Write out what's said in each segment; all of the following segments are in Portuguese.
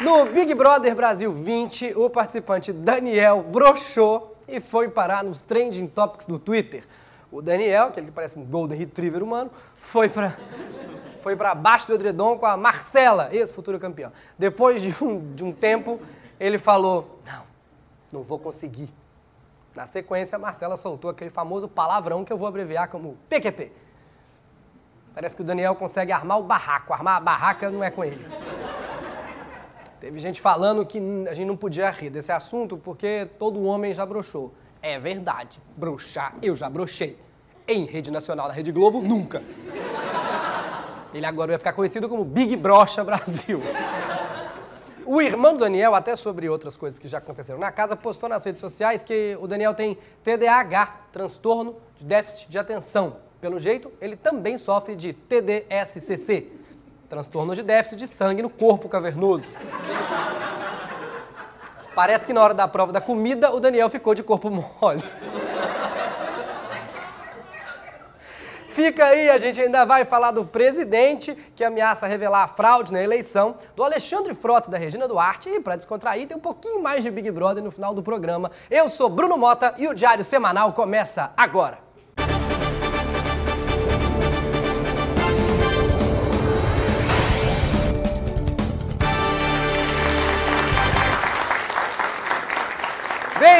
No Big Brother Brasil 20, o participante Daniel broxou e foi parar nos trending topics do Twitter. O Daniel, aquele que parece um Golden Retriever humano, foi para foi para baixo do edredom com a Marcela, ex-futura campeã. Depois de um, de um tempo, ele falou: Não, não vou conseguir. Na sequência, a Marcela soltou aquele famoso palavrão que eu vou abreviar como PQP. Parece que o Daniel consegue armar o barraco. Armar a barraca não é com ele. Teve gente falando que a gente não podia rir desse assunto porque todo homem já broxou. É verdade. Broxar, eu já brochei. Em rede nacional, na Rede Globo, nunca. Ele agora vai ficar conhecido como Big Brocha Brasil. O irmão do Daniel, até sobre outras coisas que já aconteceram na casa, postou nas redes sociais que o Daniel tem TDAH, transtorno de déficit de atenção. Pelo jeito, ele também sofre de TDSCC, transtorno de déficit de sangue no corpo cavernoso. Parece que na hora da prova da comida, o Daniel ficou de corpo mole. Fica aí, a gente ainda vai falar do presidente que ameaça revelar a fraude na eleição, do Alexandre Frota da Regina Duarte e para descontrair tem um pouquinho mais de Big Brother no final do programa. Eu sou Bruno Mota e o Diário Semanal começa agora.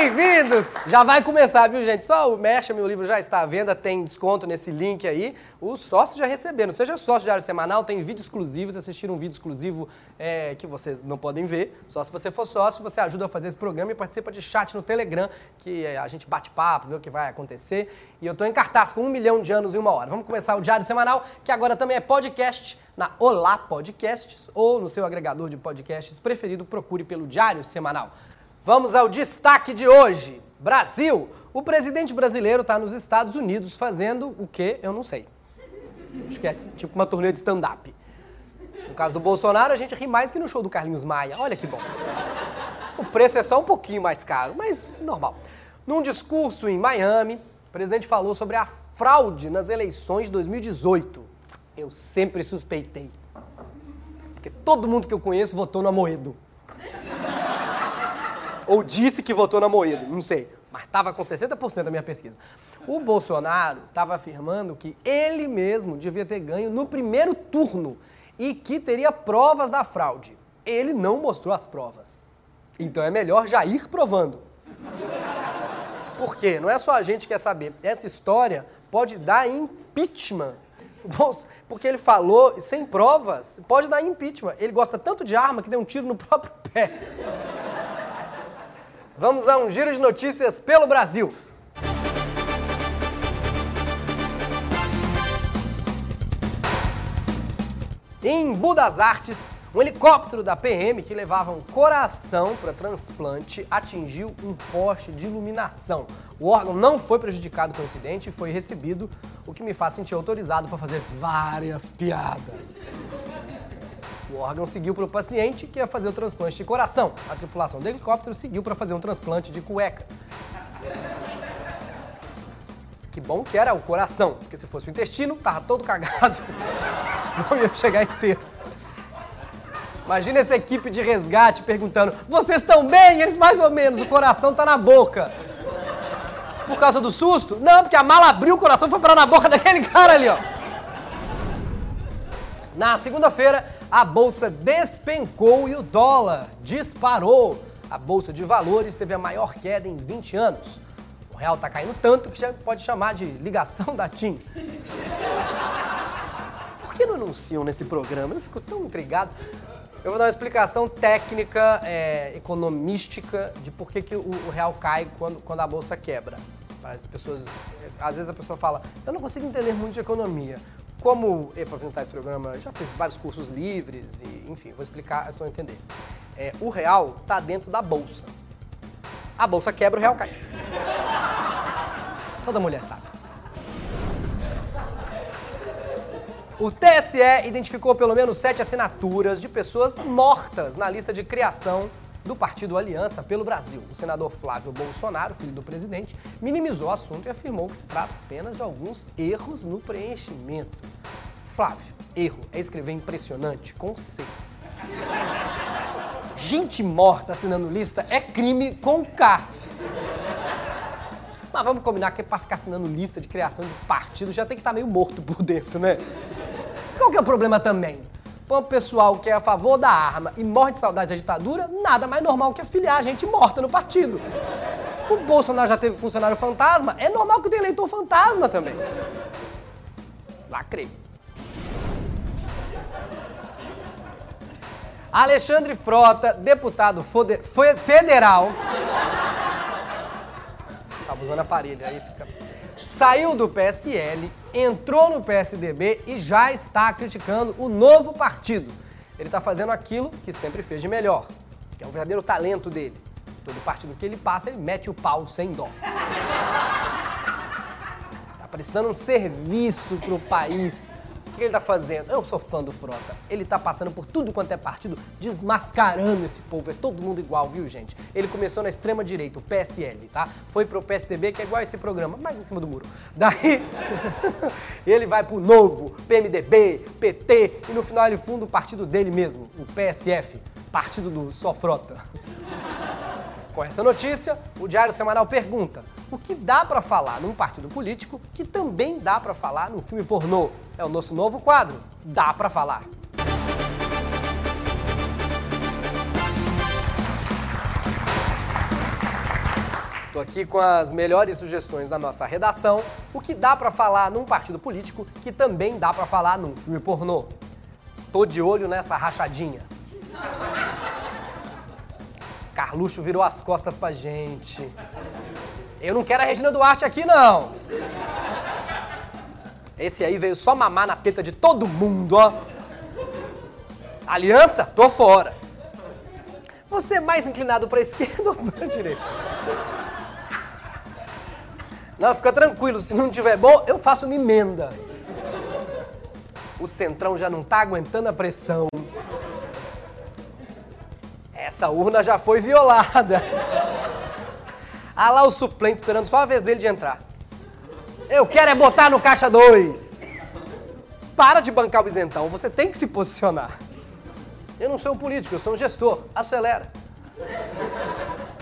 Bem-vindos! Já vai começar, viu, gente? Só o Mercha, meu livro já está à venda, tem desconto nesse link aí. Os sócios já receberam. Seja sócio Diário Semanal, tem vídeo exclusivo, assistir um vídeo exclusivo é, que vocês não podem ver. Só se você for sócio, você ajuda a fazer esse programa e participa de chat no Telegram, que é, a gente bate papo, vê o que vai acontecer. E eu estou em cartaz com um milhão de anos em uma hora. Vamos começar o Diário Semanal, que agora também é podcast na Olá Podcasts ou no seu agregador de podcasts preferido, procure pelo Diário Semanal. Vamos ao destaque de hoje. Brasil. O presidente brasileiro está nos Estados Unidos fazendo o quê? Eu não sei. Acho que é tipo uma turnê de stand-up. No caso do Bolsonaro, a gente ri mais que no show do Carlinhos Maia. Olha que bom. O preço é só um pouquinho mais caro, mas normal. Num discurso em Miami, o presidente falou sobre a fraude nas eleições de 2018. Eu sempre suspeitei. Porque todo mundo que eu conheço votou no Amoedo. Ou disse que votou na Moedo, não sei. Mas estava com 60% da minha pesquisa. O Bolsonaro estava afirmando que ele mesmo devia ter ganho no primeiro turno e que teria provas da fraude. Ele não mostrou as provas. Então é melhor já ir provando. Por quê? Não é só a gente que quer saber. Essa história pode dar impeachment. Porque ele falou sem provas, pode dar impeachment. Ele gosta tanto de arma que deu um tiro no próprio pé. Vamos a um giro de notícias pelo Brasil. Em Budas Artes, um helicóptero da PM que levava um coração para transplante atingiu um poste de iluminação. O órgão não foi prejudicado com o incidente e foi recebido, o que me faz sentir autorizado para fazer várias piadas. O órgão seguiu para o paciente que ia fazer o transplante de coração. A tripulação do helicóptero seguiu para fazer um transplante de cueca. Que bom que era o coração, porque se fosse o intestino, tava todo cagado. Não ia chegar inteiro. Imagina essa equipe de resgate perguntando: vocês estão bem? Eles mais ou menos, o coração tá na boca. Por causa do susto? Não, porque a mala abriu, o coração foi parar na boca daquele cara ali, ó. Na segunda-feira, a bolsa despencou e o dólar disparou. A bolsa de valores teve a maior queda em 20 anos. O real está caindo tanto que já pode chamar de ligação da TIM. Por que não anunciam nesse programa? Eu fico tão intrigado. Eu vou dar uma explicação técnica, é, economística, de por que, que o, o, real cai quando, quando a bolsa quebra. As pessoas, às vezes a pessoa fala, eu não consigo entender muito de economia. Como para apresentar esse programa, já fiz vários cursos livres e, enfim, vou explicar, é só entender. É, o real está dentro da bolsa. A bolsa quebra, o real cai. Toda mulher sabe. O TSE identificou pelo menos sete assinaturas de pessoas mortas na lista de criação do partido Aliança pelo Brasil. O senador Flávio Bolsonaro, filho do presidente, minimizou o assunto e afirmou que se trata apenas de alguns erros no preenchimento. Flávio, erro é escrever impressionante com C. Gente morta assinando lista é crime com K. Mas vamos combinar que é pra ficar assinando lista de criação de partido já tem que estar meio morto por dentro, né? Qual que é o problema também? Para o pessoal que é a favor da arma e morre de saudade da ditadura, nada mais normal que afiliar gente morta no partido. O Bolsonaro já teve funcionário fantasma, é normal que tenha eleitor fantasma também. Lacrei. Alexandre Frota, deputado federal. Tava usando aparelho, aí fica. Saiu do PSL, entrou no PSDB e já está criticando o novo partido. Ele está fazendo aquilo que sempre fez de melhor, que é o verdadeiro talento dele. Todo partido que ele passa, ele mete o pau sem dó. Tá prestando um serviço pro país. Que ele tá fazendo? Eu sou fã do Frota. Ele tá passando por tudo quanto é partido, desmascarando esse povo. É todo mundo igual, viu, gente? Ele começou na extrema direita, o PSL, tá? Foi pro PSDB, que é igual esse programa, mais em cima do muro. Daí, ele vai pro Novo, PMDB, PT, e no final ele funda o partido dele mesmo, o PSF, Partido do Só Frota. Com essa notícia, o Diário Semanal pergunta: o que dá pra falar num partido político que também dá pra falar num filme pornô? É o nosso novo quadro. Dá pra falar. Tô aqui com as melhores sugestões da nossa redação. O que dá pra falar num partido político que também dá pra falar num filme pornô? Tô de olho nessa rachadinha. Carluxo virou as costas pra gente. Eu não quero a Regina Duarte aqui, não. Esse aí veio só mamar na teta de todo mundo, ó. Aliança? Tô fora. Você é mais inclinado pra esquerda ou pra direita? Não, fica tranquilo, se não tiver bom, eu faço uma emenda. O Centrão já não tá aguentando a pressão. Essa urna já foi violada. Ah lá o suplente esperando só a vez dele de entrar. Eu quero é botar no caixa 2. Para de bancar o isentão, você tem que se posicionar. Eu não sou um político, eu sou um gestor. Acelera.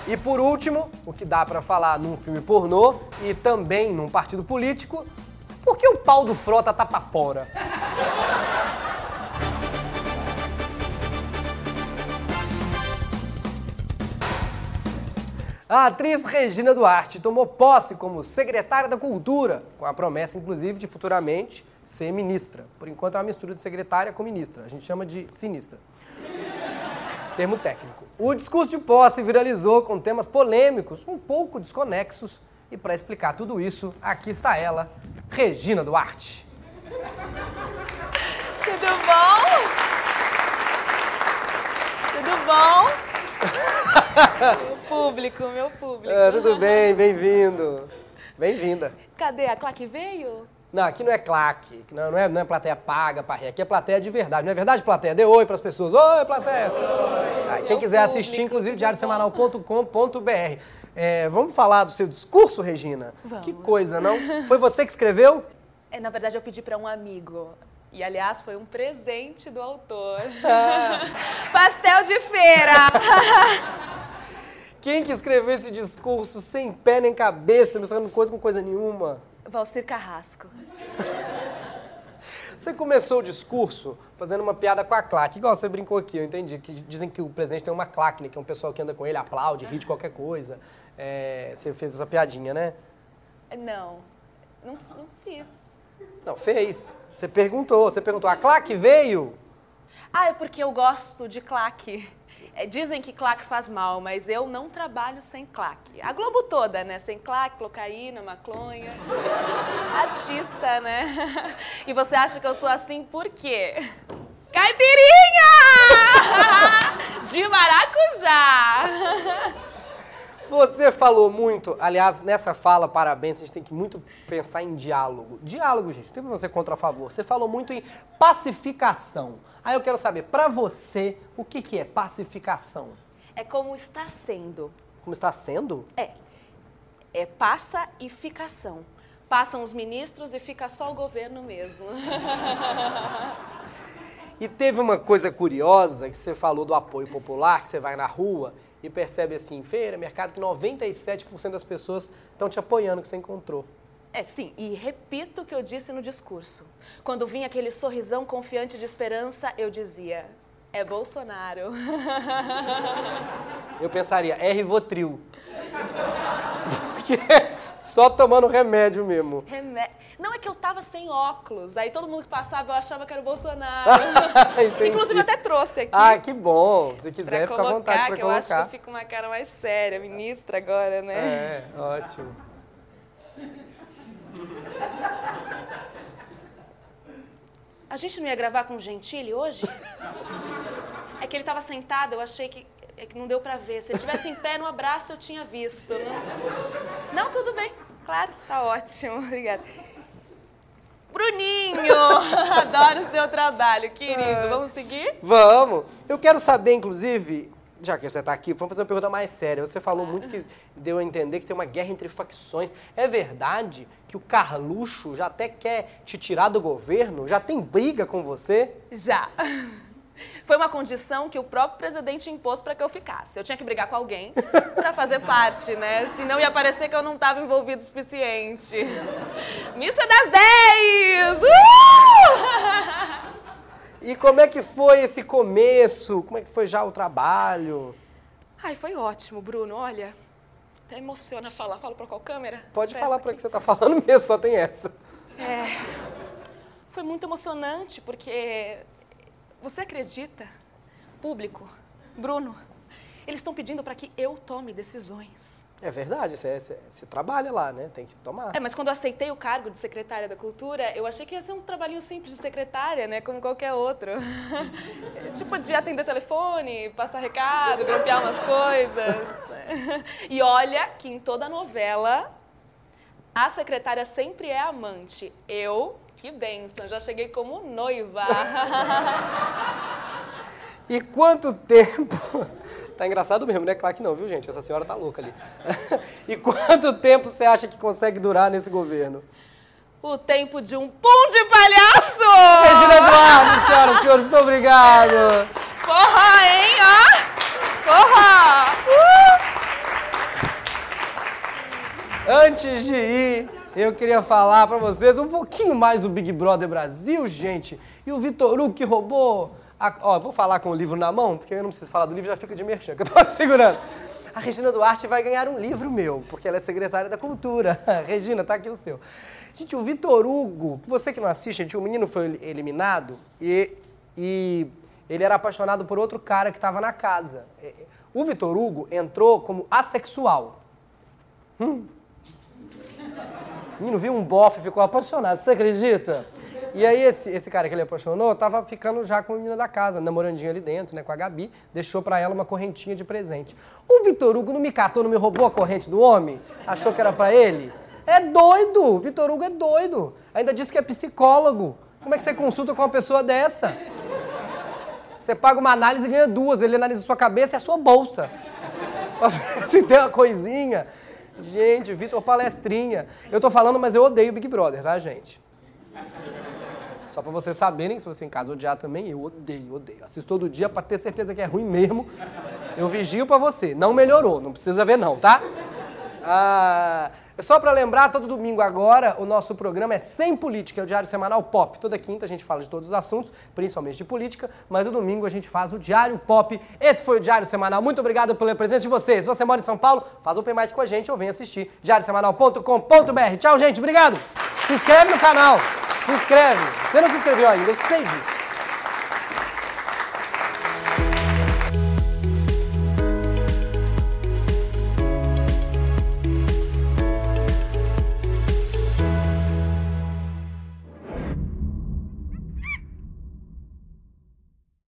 E por último, o que dá pra falar num filme pornô e também num partido político, por que o pau do Frota tá pra fora? A atriz Regina Duarte tomou posse como secretária da Cultura, com a promessa, inclusive, de futuramente ser ministra. Por enquanto é uma mistura de secretária com ministra. A gente chama de sinistra. Termo técnico. O discurso de posse viralizou com temas polêmicos, um pouco desconexos. E para explicar tudo isso, aqui está ela, Regina Duarte. Tudo bom? Tudo bom? público, meu público. Ah, tudo bem, bem-vindo. Bem-vinda. Cadê? A claque veio? Não, aqui não é claque, não, não, é, não é plateia paga pra rir, aqui é plateia de verdade. Não é verdade, plateia? Dê oi pras pessoas. Oi, plateia! Ah, quem quiser assistir, público, inclusive, tudo diariosemanal.com.br. É, vamos falar do seu discurso, Regina? Vamos. Que coisa, não? Foi você que escreveu? É, na verdade, eu pedi para um amigo. E, aliás, foi um presente do autor. Pastel de feira! Quem que escreveu esse discurso sem pé nem cabeça, misturando coisa com coisa nenhuma? Valcir Carrasco. Você começou o discurso fazendo uma piada com a claque, igual você brincou aqui, eu entendi. Que dizem que o presidente tem uma claque, né? Que é um pessoal que anda com ele, aplaude, ri de qualquer coisa. É, você fez essa piadinha, né? Não, não, não fiz. Não, fez. Você perguntou, você perguntou, a claque veio? Ah, é porque eu gosto de claque. É, dizem que claque faz mal, mas eu não trabalho sem claque. A Globo toda, né? Sem claque, cocaína, maconha. Artista, né? E você acha que eu sou assim por quê? Caipirinha! De maracujá! Você falou muito, aliás, nessa fala, parabéns, a gente tem que muito pensar em diálogo. Diálogo, gente, não tem pra você contra a favor. Você falou muito em pacificação. Aí eu quero saber, pra você, o que, que é pacificação? É como está sendo. Como está sendo? É. É passa e ficação. Passam os ministros e fica só o governo mesmo. E teve uma coisa curiosa que você falou do apoio popular, que você vai na rua e percebe assim, feira, mercado, que 97% das pessoas estão te apoiando, que você encontrou. É, sim, e repito o que eu disse no discurso. Quando vinha aquele sorrisão confiante de esperança, eu dizia: é Bolsonaro. Eu pensaria, é Rivotril. Porque só tomando remédio mesmo. Remé... Não, é que eu tava sem óculos. Aí todo mundo que passava eu achava que era o Bolsonaro. Inclusive eu até trouxe aqui. Ah, que bom. Se pra quiser, fica à colocar, vontade para que eu acho que eu colocar. fico uma cara mais séria, ministra agora, né? É, ótimo. A gente não ia gravar com o Gentili hoje? É que ele tava sentado, eu achei que, é que não deu pra ver. Se ele tivesse em pé no abraço, eu tinha visto. Não, não tudo bem. Claro, tá ótimo. Obrigada. Bruninho! Adoro o seu trabalho, querido. Vamos seguir? Vamos. Eu quero saber, inclusive, já que você está aqui, vamos fazer uma pergunta mais séria. Você falou muito que deu a entender que tem uma guerra entre facções. É verdade que o Carluxo já até quer te tirar do governo? Já tem briga com você? Já. Foi uma condição que o próprio presidente impôs para que eu ficasse. Eu tinha que brigar com alguém para fazer parte, né? Senão ia parecer que eu não estava envolvido o suficiente. Missa das 10! Uh! E como é que foi esse começo? Como é que foi já o trabalho? Ai, foi ótimo, Bruno. Olha, até emociona falar. Falo para qual câmera? Pode Pra falar para que você está falando mesmo, só tem essa. É. Foi muito emocionante porque você acredita, público, Bruno, eles estão pedindo para que eu tome decisões. É verdade, você, você- você trabalha lá, né? Tem que tomar. É, mas quando eu aceitei o cargo de secretária da Cultura, eu achei que ia ser um trabalhinho simples de secretária, né? Como qualquer outro. tipo, de atender telefone, passar recado, grampear umas coisas. e olha que em toda novela, a secretária sempre é amante. Eu, que bênção, já cheguei como noiva. E quanto tempo. Tá engraçado mesmo, né? Claro que não, viu, gente? Essa senhora tá louca ali. e quanto tempo você acha que consegue durar nesse governo? o tempo de um pum de palhaço! Regina Eduardo, senhoras e senhores, muito obrigado. Porra, hein, ó! Porra! Antes de ir, eu queria falar pra vocês um pouquinho mais do Big Brother Brasil, gente. E o Vitor Hugo que roubou. a- Ó, vou falar com o livro na mão, porque eu não preciso falar do livro, já fica de merchan, que eu tô segurando. A Regina Duarte vai ganhar um livro meu, porque ela é secretária da Cultura. Regina, tá aqui o seu. Gente, o Vitor Hugo, você que não assiste, gente, o menino foi eliminado e, e ele era apaixonado por outro cara que estava na casa. O Vitor Hugo entrou como assexual. O menino viu um bofe ficou apaixonado, você acredita? E aí esse, esse cara que ele apaixonou tava ficando já com a menina da casa, namorandinho ali dentro, né, com a Gabi, deixou pra ela uma correntinha de presente. O Vitor Hugo não me catou, não me roubou a corrente do homem? Achou que era pra ele? É doido! Vitor Hugo é doido! Ainda disse que é psicólogo. Como é que você consulta com uma pessoa dessa? Você paga uma análise e ganha duas, ele analisa a sua cabeça e a sua bolsa. Se tem uma coisinha. Gente, Vitor Palestrinha. Eu tô falando, mas eu odeio Big Brother, tá, gente? Só pra vocês saberem, se você em casa odiar também, eu odeio, odeio. Assisto todo dia pra ter certeza que é ruim mesmo. Eu vigio pra você. Não melhorou, não precisa ver não, tá? Ah, só pra lembrar, todo domingo agora, o nosso programa é Sem Política, é o Diário Semanal Pop. Toda quinta a gente fala de todos os assuntos, principalmente de política, mas no domingo a gente faz o Diário Pop. Esse foi o Diário Semanal. Muito obrigado pela presença de vocês. Se você mora em São Paulo, faz o Mic com a gente ou vem assistir diariosemanal.com.br. Tchau, gente. Obrigado. Se inscreve no canal. Se inscreve. Você não se inscreveu ainda, eu sei disso.